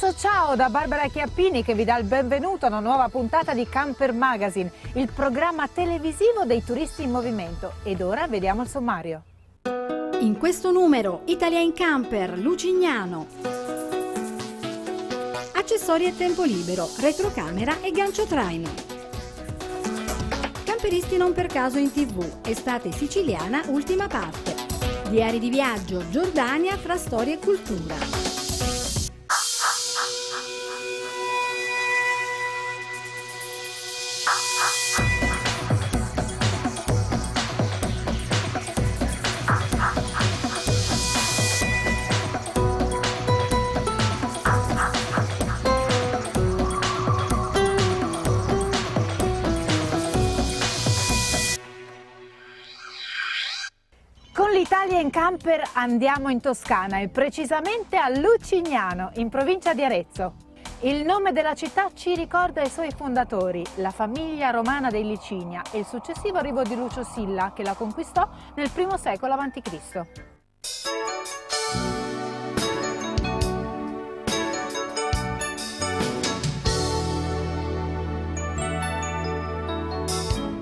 Grosso ciao da Barbara Chiappini che vi dà il benvenuto a una nuova puntata di Camper Magazine, il programma televisivo dei turisti in movimento. Ed ora vediamo il sommario. In questo numero, Italia in Camper, Lucignano. Accessori e tempo libero, retrocamera e gancio traino. Camperisti non per caso in tv, estate siciliana, ultima parte. Diari di viaggio, Giordania fra storia e cultura. In camper andiamo in Toscana e precisamente a Lucignano, in provincia di Arezzo. Il nome della città ci ricorda i suoi fondatori, la famiglia romana dei Licinia e il successivo arrivo di Lucio Silla che la conquistò nel I secolo a.C.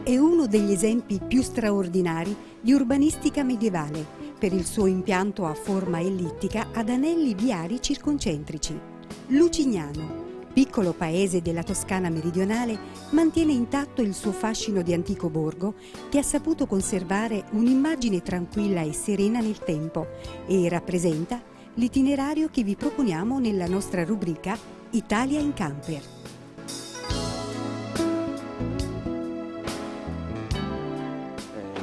È uno degli esempi più straordinari di urbanistica medievale per il suo impianto a forma ellittica ad anelli viari circoncentrici. Lucignano, piccolo paese della Toscana meridionale, mantiene intatto il suo fascino di antico borgo che ha saputo conservare un'immagine tranquilla e serena nel tempo e rappresenta l'itinerario che vi proponiamo nella nostra rubrica Italia in camper.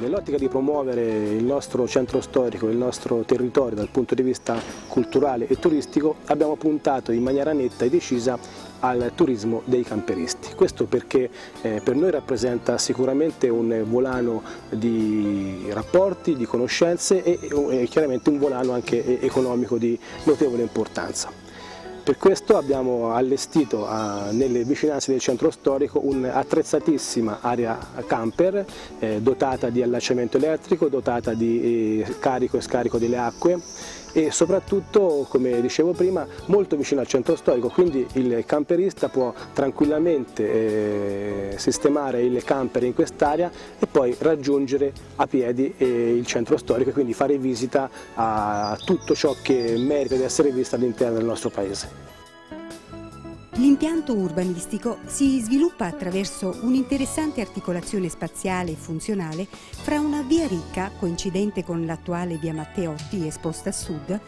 Nell'ottica di promuovere il nostro centro storico, il nostro territorio dal punto di vista culturale e turistico, abbiamo puntato in maniera netta e decisa al turismo dei camperisti. Questo perché eh, per noi rappresenta sicuramente un volano di rapporti, di conoscenze e, e chiaramente un volano anche economico di notevole importanza. Per questo abbiamo allestito a, nelle vicinanze del centro storico un'attrezzatissima area camper eh, dotata di allacciamento elettrico, dotata di eh, carico e scarico delle acque e soprattutto, come dicevo prima, molto vicino al centro storico, quindi il camperista può tranquillamente eh, sistemare il camper in quest'area e poi raggiungere a piedi eh, il centro storico e quindi fare visita a tutto ciò che merita di essere visto all'interno del nostro paese. L'impianto urbanistico si sviluppa attraverso un'interessante articolazione spaziale e funzionale fra una via ricca, coincidente con l'attuale via Matteotti esposta a sud,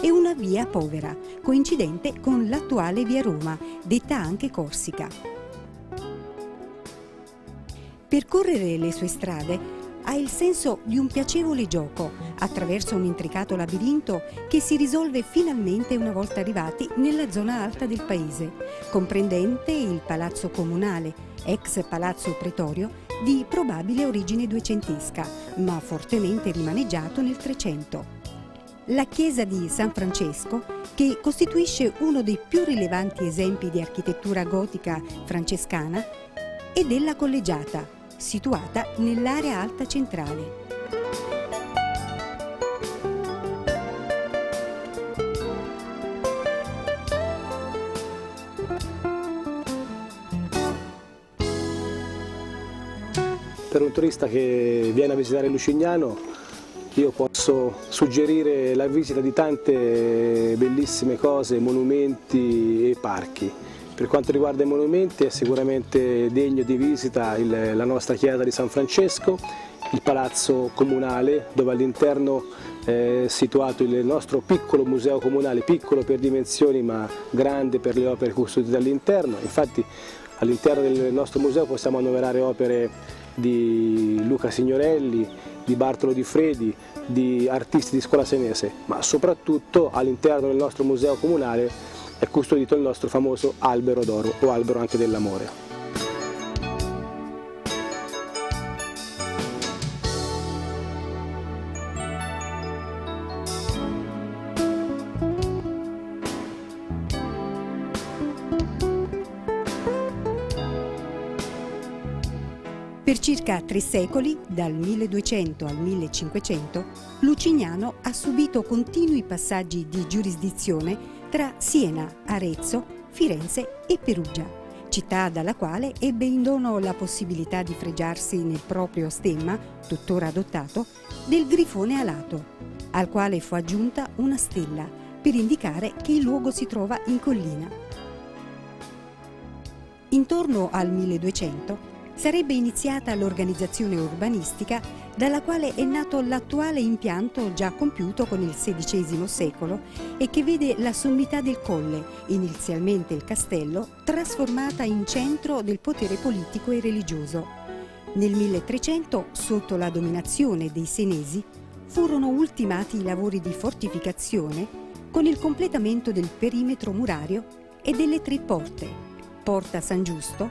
e una via povera, coincidente con l'attuale via Roma, detta anche Corsica. Percorrere le sue strade ha il senso di un piacevole gioco attraverso un intricato labirinto che si risolve finalmente una volta arrivati nella zona alta del paese, comprendente il Palazzo Comunale, ex Palazzo Pretorio, di probabile origine duecentesca, ma fortemente rimaneggiato nel Trecento. La chiesa di San Francesco, che costituisce uno dei più rilevanti esempi di architettura gotica francescana, e della collegiata, situata nell'area alta centrale. Per un turista che viene a visitare Lucignano io posso suggerire la visita di tante bellissime cose, monumenti e parchi. Per quanto riguarda i monumenti è sicuramente degno di visita il, la nostra chiesa di San Francesco, il palazzo comunale dove all'interno è situato il nostro piccolo museo comunale, piccolo per dimensioni ma grande per le opere custodite all'interno. Infatti all'interno del nostro museo possiamo annoverare opere di Luca Signorelli, di Bartolo Di Fredi, di artisti di scuola senese, ma soprattutto all'interno del nostro museo comunale è custodito il nostro famoso albero d'oro o albero anche dell'amore. Per circa tre secoli, dal 1200 al 1500, Lucignano ha subito continui passaggi di giurisdizione tra Siena, Arezzo, Firenze e Perugia, città dalla quale ebbe in dono la possibilità di fregiarsi nel proprio stemma, tuttora adottato, del grifone alato, al quale fu aggiunta una stella per indicare che il luogo si trova in collina. Intorno al 1200 sarebbe iniziata l'organizzazione urbanistica dalla quale è nato l'attuale impianto già compiuto con il XVI secolo e che vede la sommità del colle, inizialmente il castello, trasformata in centro del potere politico e religioso. Nel 1300, sotto la dominazione dei Senesi, furono ultimati i lavori di fortificazione con il completamento del perimetro murario e delle tre porte, Porta San Giusto,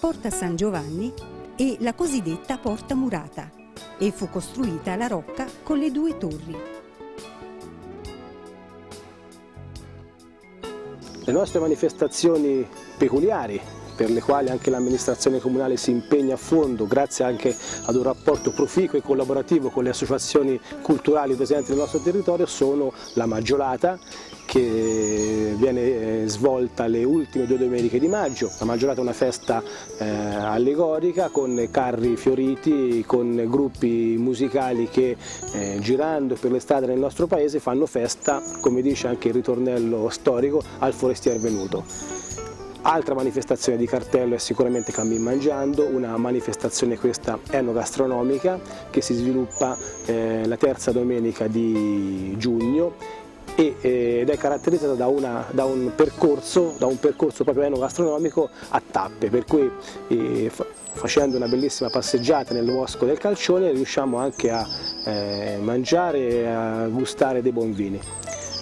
Porta San Giovanni e la cosiddetta Porta Murata e fu costruita la rocca con le due torri. Le nostre manifestazioni peculiari per le quali anche l'amministrazione comunale si impegna a fondo grazie anche ad un rapporto proficuo e collaborativo con le associazioni culturali presenti nel nostro territorio sono la Maggiolata che viene eh, svolta le ultime due domeniche di maggio. La Maggiorata è una festa eh, allegorica con carri fioriti, con gruppi musicali che eh, girando per le strade nel nostro paese fanno festa, come dice anche il ritornello storico, al forestier venuto. Altra manifestazione di cartello è sicuramente Cammin Mangiando, una manifestazione questa enogastronomica che si sviluppa eh, la terza domenica di giugno eh, ed è caratterizzata da, una, da, un percorso, da, un percorso, proprio enogastronomico a tappe, per cui eh, facendo una bellissima passeggiata nel bosco del Calcione riusciamo anche a eh, mangiare e a gustare dei buoni vini.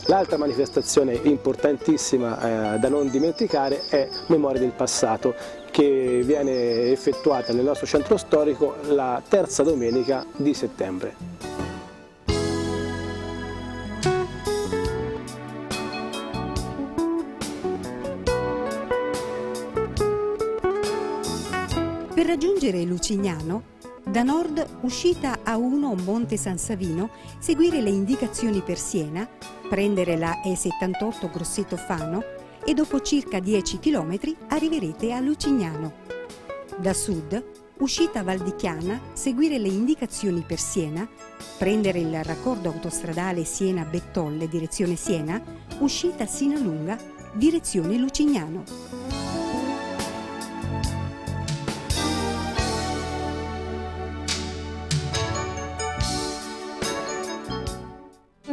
L'altra manifestazione importantissima eh, da non dimenticare è Memoria del passato che viene effettuata nel nostro centro storico la terza domenica di settembre. Per raggiungere Lucignano, da nord uscita A1 Monte San Savino, seguire le indicazioni per Siena, prendere la E78 Grosseto Fano e dopo circa 10 km arriverete a Lucignano. Da sud, uscita Valdichiana, seguire le indicazioni per Siena, prendere il raccordo autostradale Siena-Bettolle direzione Siena, uscita Sinalunga direzione Lucignano.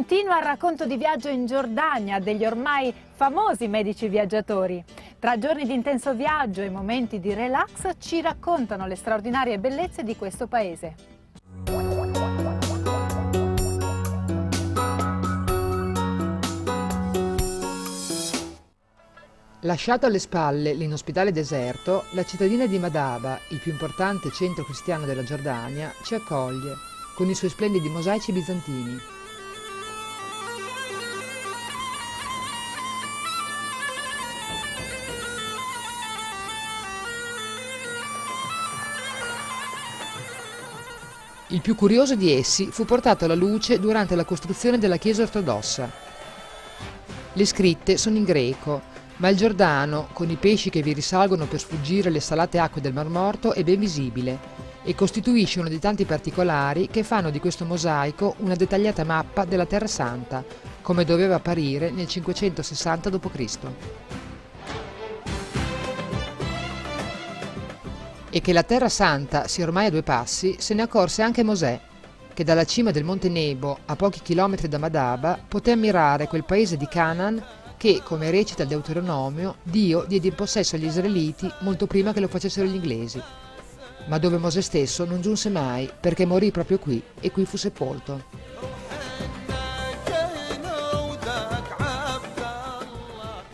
Continua il racconto di viaggio in Giordania degli ormai famosi medici viaggiatori. Tra giorni di intenso viaggio e momenti di relax ci raccontano le straordinarie bellezze di questo paese. Lasciato alle spalle l'inospitale deserto, la cittadina di Madaba, il più importante centro cristiano della Giordania, ci accoglie con i suoi splendidi mosaici bizantini. Il più curioso di essi fu portato alla luce durante la costruzione della chiesa ortodossa. Le scritte sono in greco, ma il Giordano, con i pesci che vi risalgono per sfuggire le salate acque del Mar Morto, è ben visibile e costituisce uno dei tanti particolari che fanno di questo mosaico una dettagliata mappa della Terra Santa, come doveva apparire nel 560 d.C. e che la Terra Santa sia ormai a due passi, se ne accorse anche Mosè, che dalla cima del Monte Nebo, a pochi chilometri da Madaba, poté ammirare quel paese di Canaan che, come recita il Deuteronomio, Dio diede in possesso agli israeliti molto prima che lo facessero gli inglesi, ma dove Mosè stesso non giunse mai perché morì proprio qui e qui fu sepolto.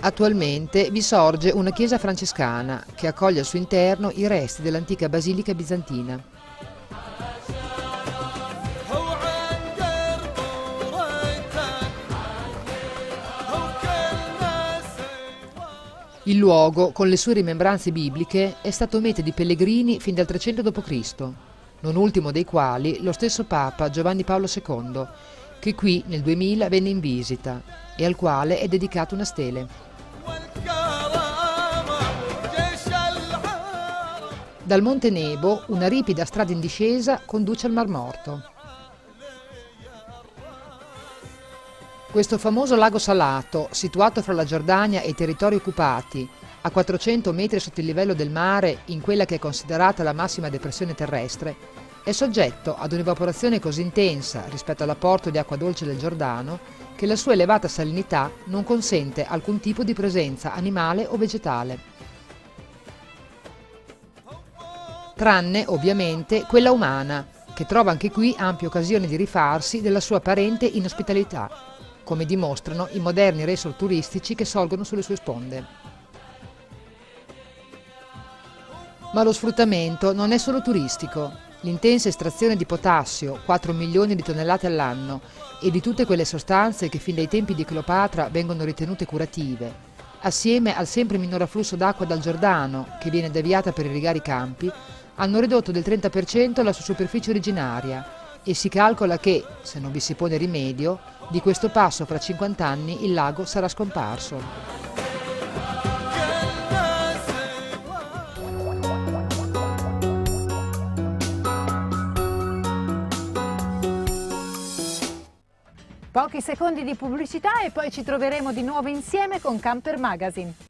Attualmente vi sorge una chiesa francescana che accoglie al suo interno i resti dell'antica basilica bizantina. Il luogo, con le sue rimembranze bibliche, è stato meta di pellegrini fin dal 300 d.C., non ultimo dei quali lo stesso Papa Giovanni Paolo II, che qui nel 2000 venne in visita e al quale è dedicata una stele. Dal Monte Nebo una ripida strada in discesa conduce al Mar Morto. Questo famoso lago salato, situato fra la Giordania e i territori occupati, a 400 metri sotto il livello del mare, in quella che è considerata la massima depressione terrestre, è soggetto ad un'evaporazione così intensa rispetto all'apporto di acqua dolce del Giordano che la sua elevata salinità non consente alcun tipo di presenza animale o vegetale. Tranne, ovviamente, quella umana, che trova anche qui ampie occasioni di rifarsi della sua apparente inospitalità come dimostrano i moderni resort turistici che sorgono sulle sue sponde. Ma lo sfruttamento non è solo turistico. L'intensa estrazione di potassio, 4 milioni di tonnellate all'anno, e di tutte quelle sostanze che fin dai tempi di Cleopatra vengono ritenute curative, assieme al sempre minor afflusso d'acqua dal Giordano, che viene deviata per irrigare i campi, hanno ridotto del 30% la sua superficie originaria e si calcola che, se non vi si pone rimedio, di questo passo fra 50 anni il lago sarà scomparso. Pochi secondi di pubblicità e poi ci troveremo di nuovo insieme con Camper Magazine.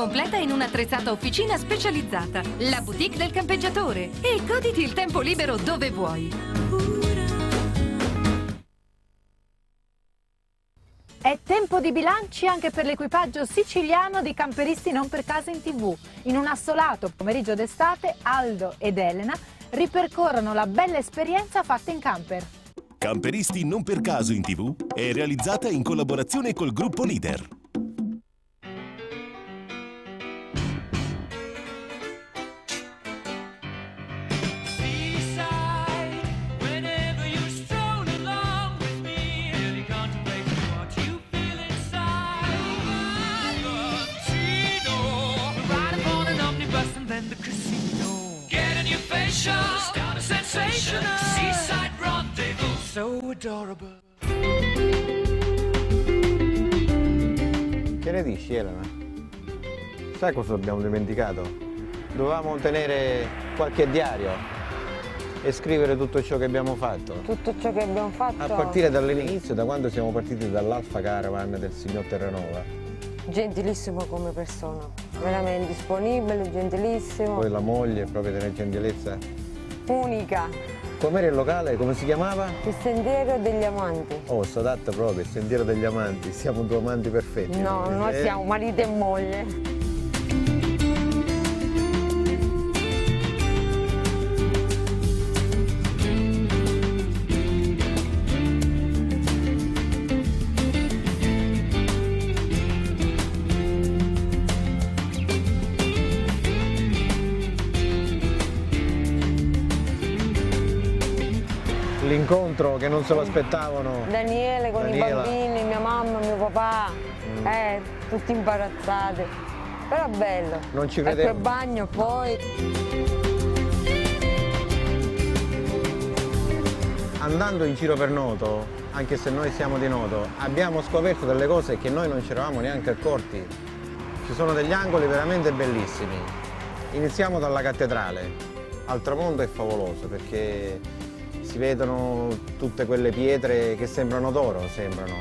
completa in un'attrezzata officina specializzata, la boutique del campeggiatore. E goditi il tempo libero dove vuoi. È tempo di bilanci anche per l'equipaggio siciliano di Camperisti Non per Casa in TV. In un assolato pomeriggio d'estate, Aldo ed Elena ripercorrono la bella esperienza fatta in camper. Camperisti Non per Caso in TV è realizzata in collaborazione col gruppo Leader. Che ne dici Elena? Sai cosa abbiamo dimenticato? Dovevamo tenere qualche diario e scrivere tutto ciò che abbiamo fatto. Tutto ciò che abbiamo fatto. A partire dall'inizio, da quando siamo partiti dall'Alfa Caravan del signor Terranova. Gentilissimo come persona, veramente disponibile, gentilissimo. Poi la moglie, proprio della gentilezza. Unica. Com'era il locale? Come si chiamava? Il sentiero degli amanti. Oh, sto adatto proprio, il sentiero degli amanti. Siamo due amanti perfetti. No, noi Eh? siamo marito e moglie. L'incontro che non se lo aspettavano. Daniele con Daniela. i bambini, mia mamma, mio papà, Mm. eh, tutti imbarazzati. Però bello. Non ci Ecco il credevo. bagno poi. Andando in giro per Noto, anche se noi siamo di Noto, abbiamo scoperto delle cose che noi non ci eravamo neanche accorti. Ci sono degli angoli veramente bellissimi. Iniziamo dalla cattedrale. Al tramonto è favoloso perché si vedono tutte quelle pietre che sembrano d'oro, sembrano.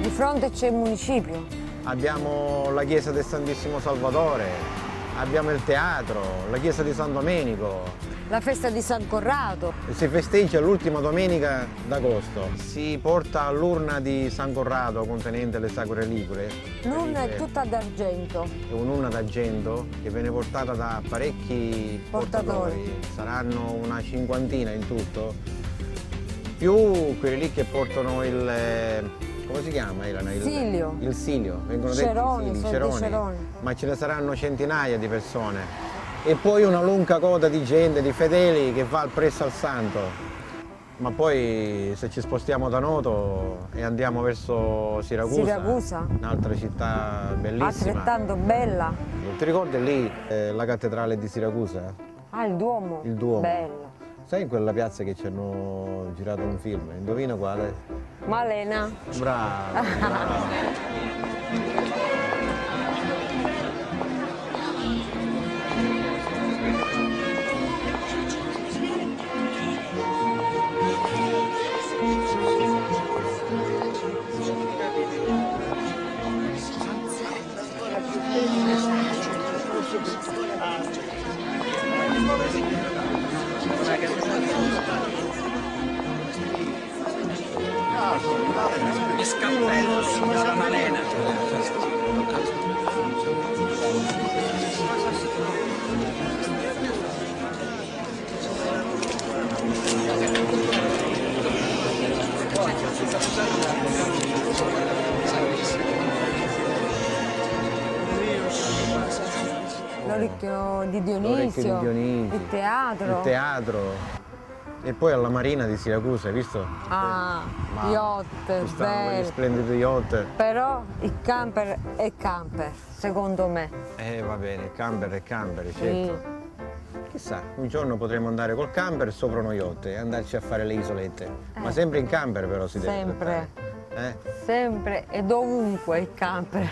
Di fronte c'è il municipio. Abbiamo la chiesa del Santissimo Salvatore, abbiamo il teatro, la chiesa di San Domenico, La festa di San Corrado. Si festeggia l'ultima domenica d'agosto. Si porta l'urna di San Corrado contenente le sacre reliquie. L'urna è tutta d'argento. È un'urna d'argento che viene portata da parecchi Portatori. portatori. Saranno una cinquantina in tutto. Più quelli lì che portano il... eh, come si chiama Elena? Il Silio. Il silio. Vengono Ceroni, detti ceroni. Ma ce ne saranno centinaia di persone. E poi una lunga coda di gente, di fedeli che va al presso al santo. Ma poi se ci spostiamo da Noto e andiamo verso Siracusa, Siracusa. un'altra città bellissima. Altrettanto bella. Non ti ricordi lì eh, la cattedrale di Siracusa? Ah, il Duomo. Il Duomo. Bello. Sai in quella piazza che ci hanno girato un film? Indovina quale? Malena. Bravo, bravo. Dionisio. di Dionisio. Il teatro. Il teatro. E poi alla Marina di Siracusa, hai visto? Ah, Ma yacht, bello. splendidi yacht. Però il camper è camper, secondo me. Eh va bene, camper è camper, certo. Mm. Chissà, un giorno potremo andare col camper sopra uno yacht e andarci a fare le isolette. Ma Eh. sempre in camper però si deve Sempre. Eh? sempre e dovunque il camper.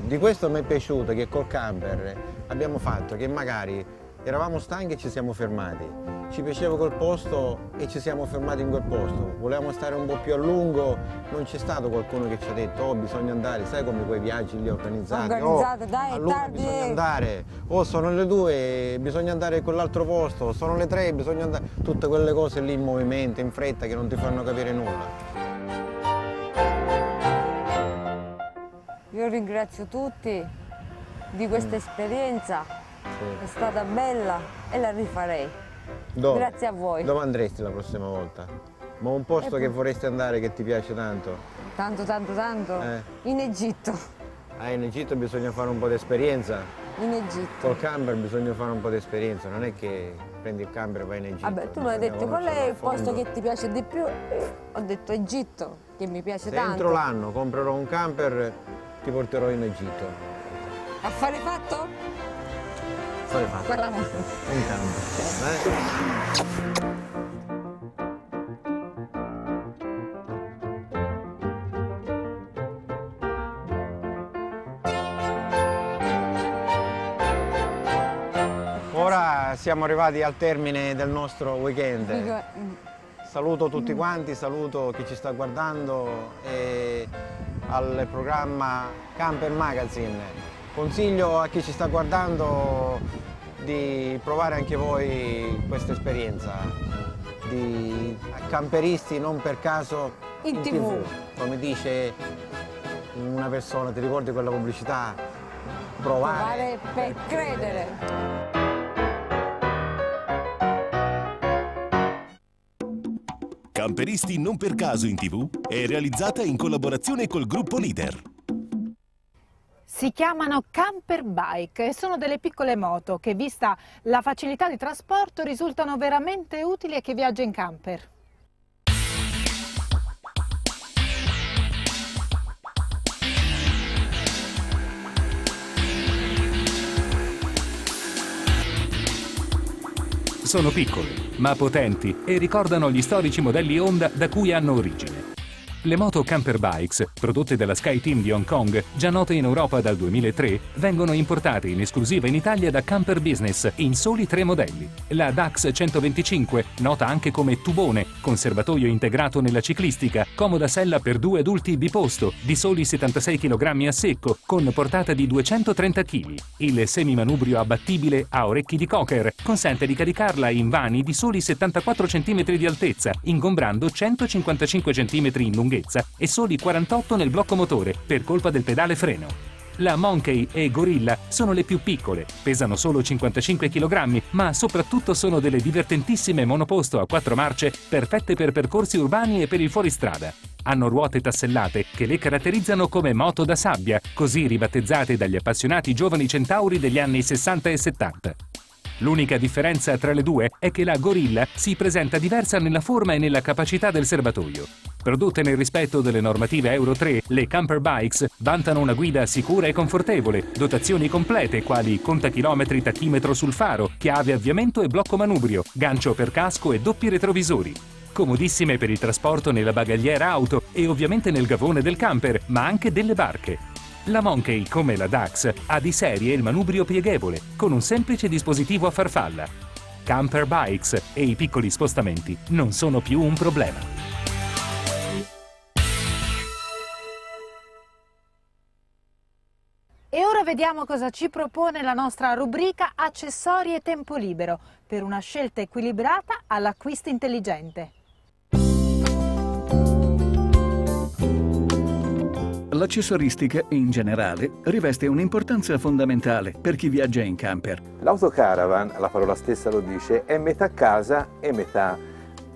Di questo mi è piaciuto che col camper abbiamo fatto che magari eravamo stanchi e ci siamo fermati. Ci piaceva quel posto e ci siamo fermati in quel posto. Volevamo stare un po' più a lungo, non c'è stato qualcuno che ci ha detto oh bisogna andare, sai come quei viaggi li organizzati? Oh, dai, è allora tardi. bisogna andare, oh sono le due, bisogna andare in quell'altro posto, sono le tre, bisogna andare. Tutte quelle cose lì in movimento, in fretta, che non ti fanno capire nulla. Io ringrazio tutti di questa esperienza, Sì. è stata bella e la rifarei. Dove? Grazie a voi. Dove andresti la prossima volta? Ma un posto Eh, che poi- vorresti andare che ti piace tanto? Tanto, tanto, tanto. Eh. In Egitto, Ah, in Egitto bisogna fare un po' di esperienza. in Egitto. Col camper bisogna fare un po' di esperienza, non è che prendi il camper e vai in Egitto. Vabbè, tu mi hai detto qual è il posto che ti piace di più? Ho detto Egitto, che mi piace Se tanto. entro l'anno comprerò un camper ti porterò in Egitto. Affare fatto? Fare fatto. Un cambio. eh? Ora siamo arrivati al termine del nostro weekend. Saluto tutti quanti, saluto chi ci sta guardando e al programma Camper Magazine. Consiglio a chi ci sta guardando di provare anche voi questa esperienza di camperisti non per caso In TV. Come dice una persona, ti ricordi quella pubblicità? Provare, Provare per credere. Camperisti non per caso in tv è realizzata in collaborazione col gruppo Leader. Si chiamano camper bike e sono delle piccole moto che, vista la facilità di trasporto, risultano veramente utili a chi viaggia in camper. Sono piccoli, ma potenti e ricordano gli storici modelli Honda da cui hanno origine. Le moto Camper Bikes, prodotte dalla Sky Team di Hong Kong, già note in Europa dal 2003, vengono importate in esclusiva in Italia da Camper Business in soli tre modelli. La Dax 125, nota anche come tubone, conservatoio integrato nella ciclistica, comoda sella per due adulti biposto, di soli 76 kg a secco, con portata di 230 kg. Il semimanubrio abbattibile a orecchi di cocker consente di caricarla in vani di soli 74 cm di altezza, ingombrando 155 cm in lunghezza e soli 48 nel blocco motore per colpa del pedale freno. La Monkey e Gorilla sono le più piccole, pesano solo 55 kg, ma soprattutto sono delle divertentissime monoposto a quattro marce perfette per percorsi urbani e per il fuoristrada. Hanno ruote tassellate che le caratterizzano come moto da sabbia, così ribattezzate dagli appassionati giovani centauri degli anni 60 e 70. L'unica differenza tra le due è che la Gorilla si presenta diversa nella forma e nella capacità del serbatoio. Prodotte nel rispetto delle normative Euro 3, le camper bikes vantano una guida sicura e confortevole, dotazioni complete quali contachilometri tachimetro sul faro, chiave avviamento e blocco manubrio, gancio per casco e doppi retrovisori. Comodissime per il trasporto nella bagagliera auto e ovviamente nel gavone del camper, ma anche delle barche. La Monkey, come la Dax, ha di serie il manubrio pieghevole, con un semplice dispositivo a farfalla. Camper bikes e i piccoli spostamenti non sono più un problema. E ora vediamo cosa ci propone la nostra rubrica Accessori e tempo libero per una scelta equilibrata all'acquisto intelligente. L'accessoristica, in generale, riveste un'importanza fondamentale per chi viaggia in camper. L'autocaravan, la parola stessa lo dice, è metà casa e metà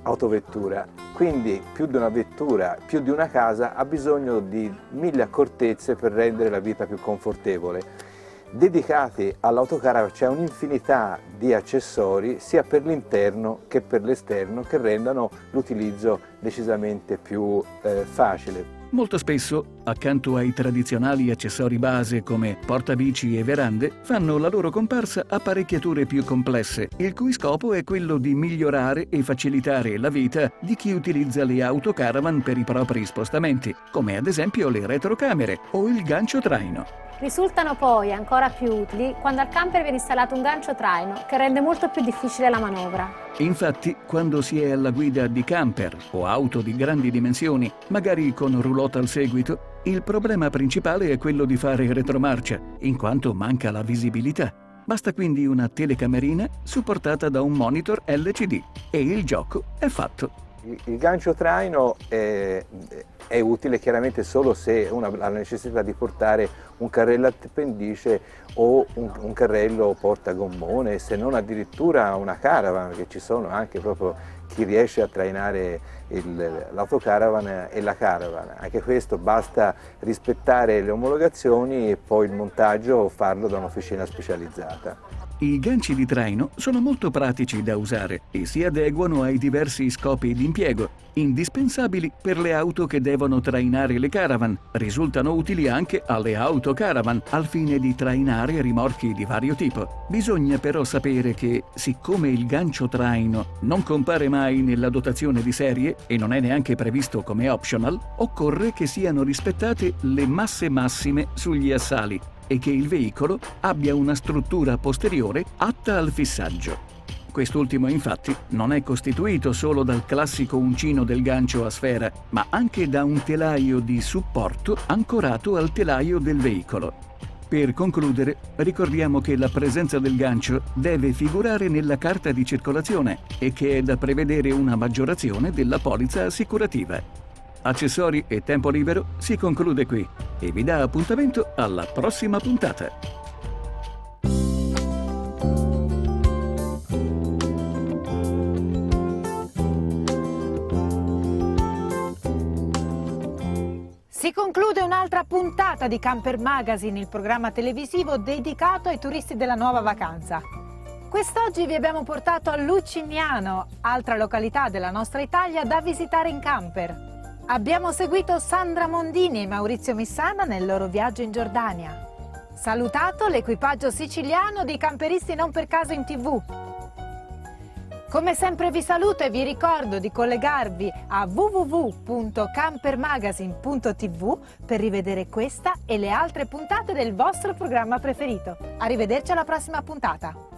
autovettura. Quindi più di una vettura, più di una casa ha bisogno di mille accortezze per rendere la vita più confortevole. Dedicati all'autocaravan c'è un'infinità di accessori sia per l'interno che per l'esterno che rendano l'utilizzo decisamente più eh, facile. Molto spesso, accanto ai tradizionali accessori base come portabici e verande, fanno la loro comparsa apparecchiature più complesse, il cui scopo è quello di migliorare e facilitare la vita di chi utilizza le autocaravan per i propri spostamenti, come ad esempio le retrocamere o il gancio traino. Risultano poi ancora più utili quando al camper viene installato un gancio traino che rende molto più difficile la manovra. Infatti, quando si è alla guida di camper o auto di grandi dimensioni, magari con roulotte al seguito, il problema principale è quello di fare retromarcia, in quanto manca la visibilità. Basta quindi una telecamerina supportata da un monitor LCD e il gioco è fatto. Il, gancio traino è, è utile chiaramente solo se uno ha la necessità di portare un carrello appendice o un, un carrello portagommone, se non addirittura una caravan, che ci sono anche proprio chi riesce a trainare l'autocaravan e la caravan. Anche questo basta rispettare le omologazioni e poi il montaggio farlo da un'officina specializzata. I ganci di traino sono molto pratici da usare e si adeguano ai diversi scopi di impiego, indispensabili per le auto che devono trainare le caravan. Risultano utili anche alle autocaravan al fine di trainare rimorchi di vario tipo. Bisogna però sapere che, siccome il gancio traino non compare mai nella dotazione di serie e non è neanche previsto come optional, occorre che siano rispettate le masse massime sugli assali e che il veicolo abbia una struttura posteriore atta al fissaggio. Quest'ultimo infatti non è costituito solo dal classico uncino del gancio a sfera, ma anche da un telaio di supporto ancorato al telaio del veicolo. Per concludere, ricordiamo che la presenza del gancio deve figurare nella carta di circolazione e che è da prevedere una maggiorazione della polizza assicurativa. Accessori e tempo libero si conclude qui e vi dà appuntamento alla prossima puntata. Conclude un'altra puntata di Camper Magazine, il programma televisivo dedicato ai turisti della nuova vacanza. Quest'oggi vi abbiamo portato a Lucignano, altra località della nostra Italia da visitare in camper. Abbiamo seguito Sandra Mondini e Maurizio Missana nel loro viaggio in Giordania. Salutato l'equipaggio siciliano di Camperisti non per caso in tv. Come sempre vi saluto e vi ricordo di collegarvi a www.campermagazine.tv per rivedere questa e le altre puntate del vostro programma preferito. Arrivederci alla prossima puntata.